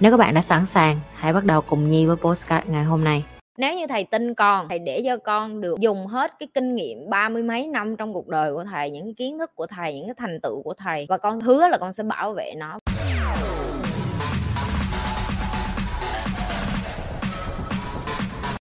Nếu các bạn đã sẵn sàng, hãy bắt đầu cùng Nhi với postcard ngày hôm nay. Nếu như thầy tin con, thầy để cho con được dùng hết cái kinh nghiệm ba mươi mấy năm trong cuộc đời của thầy, những cái kiến thức của thầy, những cái thành tựu của thầy và con hứa là con sẽ bảo vệ nó.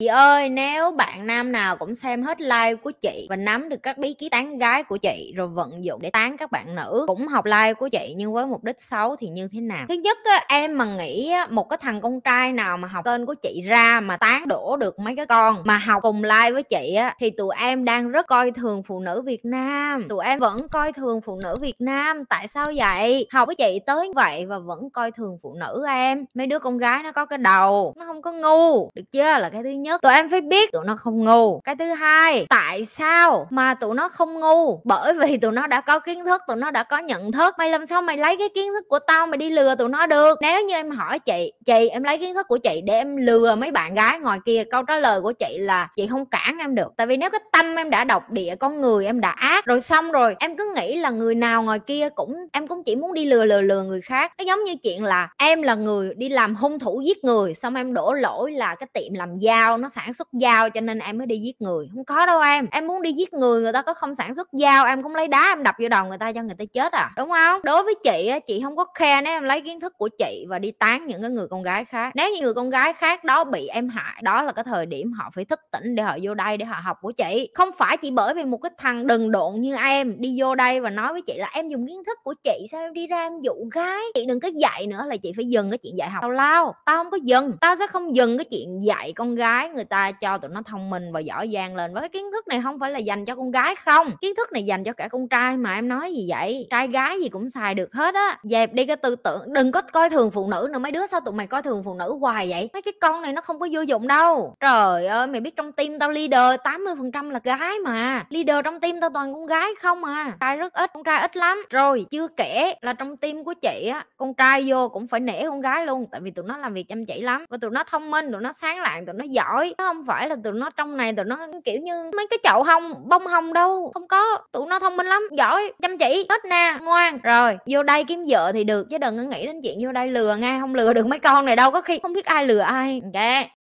Chị ơi, nếu bạn nam nào cũng xem hết live của chị và nắm được các bí kíp tán gái của chị rồi vận dụng để tán các bạn nữ cũng học live của chị nhưng với mục đích xấu thì như thế nào? Thứ nhất á, em mà nghĩ á, một cái thằng con trai nào mà học kênh của chị ra mà tán đổ được mấy cái con mà học cùng live với chị á thì tụi em đang rất coi thường phụ nữ Việt Nam. Tụi em vẫn coi thường phụ nữ Việt Nam. Tại sao vậy? Học với chị tới vậy và vẫn coi thường phụ nữ em. Mấy đứa con gái nó có cái đầu, nó không có ngu. Được chưa? Là cái thứ nhất nhất tụi em phải biết tụi nó không ngu. Cái thứ hai, tại sao mà tụi nó không ngu? Bởi vì tụi nó đã có kiến thức, tụi nó đã có nhận thức. Mày làm sao mày lấy cái kiến thức của tao mày đi lừa tụi nó được? Nếu như em hỏi chị chị em lấy kiến thức của chị để em lừa mấy bạn gái ngoài kia, câu trả lời của chị là chị không cản em được. Tại vì nếu cái tâm em đã độc địa, con người em đã ác, rồi xong rồi, em cứ nghĩ là người nào ngoài kia cũng, em cũng chỉ muốn đi lừa lừa lừa người khác. Nó giống như chuyện là em là người đi làm hung thủ giết người, xong em đổ lỗi là cái tiệm làm dao nó sản xuất dao cho nên em mới đi giết người. Không có đâu em. Em muốn đi giết người người ta có không sản xuất dao, em cũng lấy đá em đập vô đầu người ta cho người ta chết à. Đúng không? Đối với chị á, chị không có khe nếu em lấy kiến thức của chị và đi tán những cái người con gái khác. Nếu như người con gái khác đó bị em hại, đó là cái thời điểm họ phải thức tỉnh để họ vô đây để họ học của chị. Không phải chỉ bởi vì một cái thằng đần độn như em đi vô đây và nói với chị là em dùng kiến thức của chị, sao em đi ra em dụ gái? Chị đừng có dạy nữa là chị phải dừng cái chuyện dạy học. Tao lao, tao không có dừng. Tao sẽ không dừng cái chuyện dạy con gái người ta cho tụi nó thông minh và giỏi giang lên. Với kiến thức này không phải là dành cho con gái không. Kiến thức này dành cho cả con trai mà em nói gì vậy? Trai gái gì cũng xài được hết á. Dẹp đi cái tư tưởng, đừng có coi thường phụ nữ nữa. Mấy đứa sao tụi mày coi thường phụ nữ hoài vậy? Mấy cái con này nó không có vô dụng đâu. Trời ơi, mày biết trong tim tao leader 80 phần trăm là gái mà. Leader trong tim tao toàn con gái không à. Trai rất ít, con trai ít lắm. Rồi, chưa kể là trong tim của chị á, con trai vô cũng phải nể con gái luôn. Tại vì tụi nó làm việc chăm chỉ lắm. Và tụi nó thông minh, tụi nó sáng lạng, tụi nó giỏi nó không phải là tụi nó trong này tụi nó, kiểu như, mấy cái chậu hông, bông hông đâu, không có, tụi nó thông minh lắm, giỏi, chăm chỉ hết na, ngoan. Rồi, vô đây kiếm vợ thì được, chứ đừng có nghĩ đến chuyện vô đây lừa nghe không lừa được mấy con này đâu, có khi không biết ai lừa ai. Ok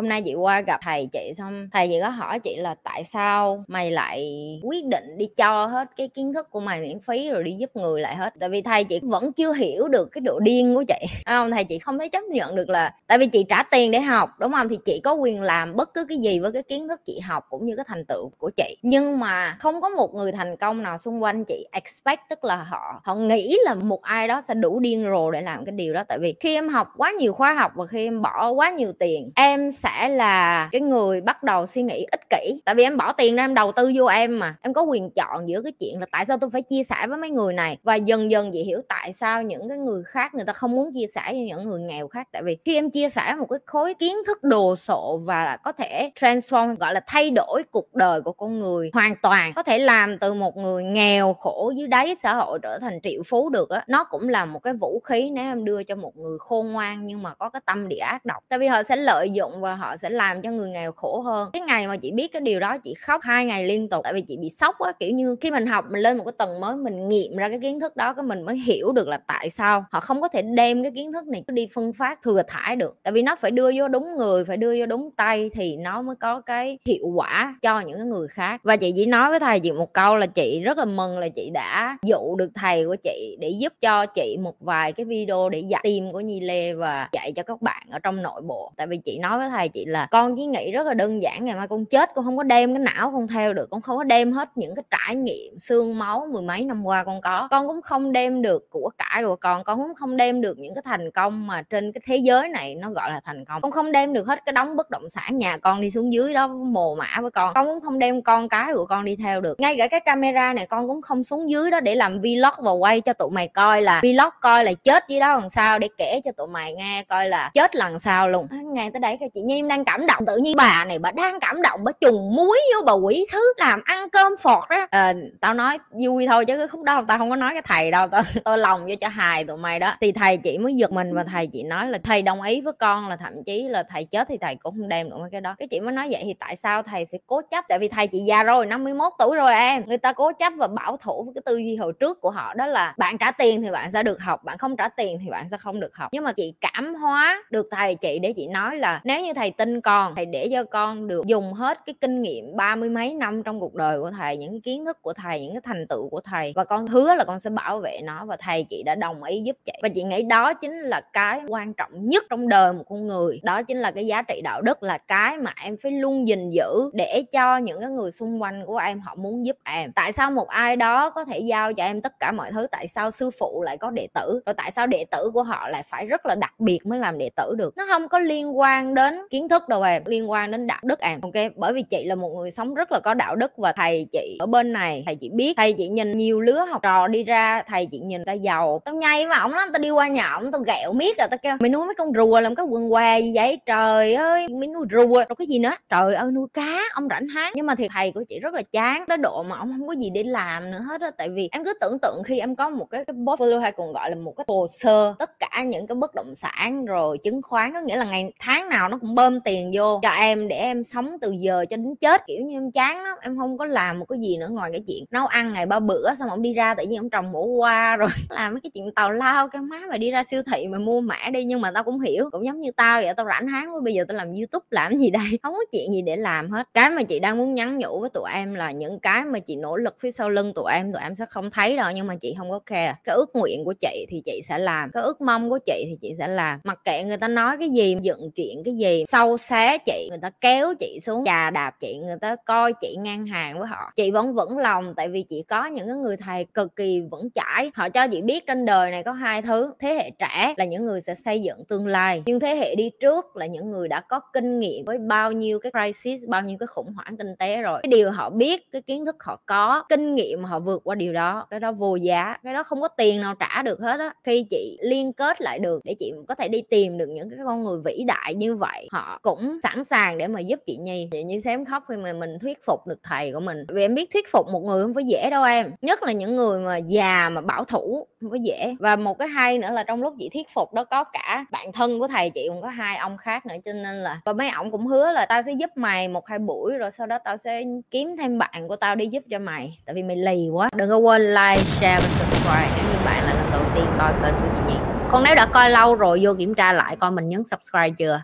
hôm nay chị qua gặp thầy chị xong, thầy chị có hỏi chị là tại sao mày lại quyết định đi cho hết cái kiến thức của mày miễn phí rồi đi giúp người lại hết? Tại vì thầy chị vẫn chưa hiểu được cái độ điên của chị. Không? Thầy chị không thể chấp nhận được là, tại vì chị trả tiền để học, đúng không? Thì chị có quyền làm bất cứ cái gì với cái kiến thức chị học cũng như cái thành tựu của chị. Nhưng mà không có một người thành công nào xung quanh chị expect, tức là họ họ nghĩ là một ai đó sẽ đủ điên rồ để làm cái điều đó. Tại vì khi em học quá nhiều khóa học và khi em bỏ quá nhiều tiền, em sẽ là cái người bắt đầu suy nghĩ ích kỷ. Tại vì em bỏ tiền ra em đầu tư vô em mà, em có quyền chọn giữa cái chuyện là tại sao tôi phải chia sẻ với mấy người này và dần dần chị hiểu tại sao những cái người khác người ta không muốn chia sẻ với những người nghèo khác. Tại vì khi em chia sẻ một cái khối kiến thức đồ sộ và có thể transform, gọi là thay đổi cuộc đời của con người hoàn toàn, có thể làm từ một người nghèo khổ dưới đáy xã hội trở thành triệu phú được á, nó cũng là một cái vũ khí nếu em đưa cho một người khôn ngoan nhưng mà có cái tâm địa ác độc. Tại vì họ sẽ lợi dụng và họ sẽ làm cho người nghèo khổ hơn. Cái ngày mà chị biết cái điều đó, chị khóc hai ngày liên tục, tại vì chị bị sốc á, kiểu như, khi mình học, mình lên một cái tầng mới, mình nghiệm ra cái kiến thức đó, cái mình mới hiểu được là tại sao họ không có thể đem cái kiến thức này đi phân phát thừa thải được. Tại vì nó phải đưa vô đúng người, phải đưa vô đúng tay thì nó mới có cái hiệu quả cho những cái người khác. Và chị chỉ nói với thầy chị một câu là chị rất là mừng là chị đã dụ được thầy của chị để giúp cho chị một vài cái video để dạy tim của Nhi Lê và dạy cho các bạn ở trong nội bộ. Tại vì chị nói với thầy thầy chị là con chỉ nghĩ rất là đơn giản, ngày mai con chết, con không có đem cái não con theo được, con không có đem hết những cái trải nghiệm, xương máu mười mấy năm qua con có. Con cũng không đem được của cải của con con cũng không đem được những cái thành công mà trên cái thế giới này nó gọi là thành công. Con không đem được hết cái đống bất động sản nhà con đi xuống dưới đó mồ mã với con. Con cũng không đem con cái của con đi theo được. Ngay cả cái camera này con cũng không xuống dưới đó để làm vlog và quay cho tụi mày coi là, vlog coi là chết dưới đó làm sao, để kể cho tụi mày nghe coi là chết lần sau luôn. Nghe tới đấy chị nhi đang cảm động tự nhiên bà này bà đang cảm động bà trùng muối vô bà quỷ sứ làm ăn cơm phọt đó à, tao nói vui thôi chứ không đâu tao không có nói cái thầy đâu tao tôi lòng vô cho hài tụi mày đó. Thì thầy chị mới giật mình và thầy chị nói là thầy đồng ý với con là thậm chí là thầy chết thì thầy cũng không đem được mấy cái đó. Cái chị mới nói vậy thì tại sao thầy phải cố chấp? Tại vì thầy chị già rồi 51 tuổi rồi em. Người ta cố chấp và bảo thủ với cái tư duy hồi trước của họ đó là bạn trả tiền thì bạn sẽ được học bạn không trả tiền thì bạn sẽ không được học. Nhưng mà chị cảm hóa được thầy chị để chị nói là nếu như thầy thầy tin con, thầy để cho con được dùng hết cái kinh nghiệm ba mươi mấy năm trong cuộc đời của thầy, những cái kiến thức của thầy, những cái thành tựu của thầy. Và con hứa là con sẽ bảo vệ nó và thầy chị đã đồng ý giúp chị. Và chị nghĩ đó chính là cái quan trọng nhất trong đời một con người. Đó chính là cái giá trị đạo đức, là cái mà em phải luôn gìn giữ để cho những cái người xung quanh của em họ muốn giúp em. Tại sao một ai đó có thể giao cho em tất cả mọi thứ? Tại sao sư phụ lại có đệ tử? Rồi tại sao đệ tử của họ lại phải rất là đặc biệt mới làm đệ tử được? Nó không có liên quan đến kiến thức đâu em liên quan đến đạo đức em ok bởi vì chị là một người sống rất là có đạo đức và thầy chị ở bên này thầy chị biết thầy chị nhìn nhiều lứa học trò đi ra thầy chị nhìn ta giàu tao nhây mà ổng lắm tao đi qua nhà ổng tao gẹo miết rồi tao kêu mày nuôi mấy con rùa làm cái quần què gì vậy? Trời ơi mày nuôi rùa rồi cái gì nữa? Trời ơi nuôi cá ông rảnh hát nhưng mà thì thầy của chị rất là chán tới độ mà ông không có gì để làm nữa hết á tại vì em cứ tưởng tượng khi em có một cái, cái portfolio hay còn gọi là một cái hồ sơ tất cả những cái bất động sản rồi chứng khoán có nghĩa là ngày tháng nào nó cũng bơm tiền vô cho em để em sống từ giờ cho đến chết, kiểu như em chán lắm, em không có làm một cái gì nữa ngoài cái chuyện nấu ăn ngày ba bữa xong ông đi ra tự nhiên ông trồng mổ qua rồi làm mấy cái chuyện tào lao, cái má mà đi ra siêu thị mà mua mã đi, nhưng mà tao cũng hiểu, cũng giống như tao vậy, tao rảnh háng quá, bây giờ tao làm youtube làm gì đây? Không có chuyện gì để làm hết. Cái mà chị đang muốn nhắn nhủ với tụi em là những cái mà chị nỗ lực phía sau lưng tụi em tụi em sẽ không thấy đâu, nhưng mà chị không có care. Cái ước nguyện của chị thì chị sẽ làm, cái ước mong của chị thì chị sẽ làm. Mặc kệ người ta nói cái gì, dựng chuyện cái gì sâu xé chị, người ta kéo chị xuống chà đạp chị, người ta coi chị ngang hàng với họ. Chị vẫn vững lòng, tại vì chị có những cái người thầy cực kỳ vững chãi. Họ cho chị biết trên đời này có hai thứ, thế hệ trẻ là những người sẽ xây dựng tương lai, nhưng thế hệ đi trước là những người đã có kinh nghiệm với bao nhiêu cái crisis, bao nhiêu cái khủng hoảng kinh tế rồi. Cái điều họ biết, cái kiến thức họ có, kinh nghiệm họ vượt qua điều đó, cái đó vô giá, cái đó không có tiền nào trả được hết á. Khi chị liên kết lại được để chị có thể đi tìm được những cái con người vĩ đại như vậy, họ cũng sẵn sàng để mà giúp chị nhi. Chị nhi xém khóc khi mà mình thuyết phục được thầy của mình. Vì em biết thuyết phục một người không phải dễ đâu em. Nhất là những người mà già mà bảo thủ không phải dễ. Và một cái hay nữa là trong lúc chị thuyết phục đó có cả bạn thân của thầy chị cũng có hai ông khác nữa. Cho nên là và mấy ông cũng hứa là tao sẽ giúp mày một hai buổi, rồi sau đó tao sẽ kiếm thêm bạn của tao đi giúp cho mày. Tại vì mày lì quá. Đừng có quên like, share và subscribe nếu như bạn là lần đầu tiên coi kênh của chị Nhi. Còn nếu đã coi lâu rồi, vô kiểm tra lại coi mình nhấn subscribe chưa?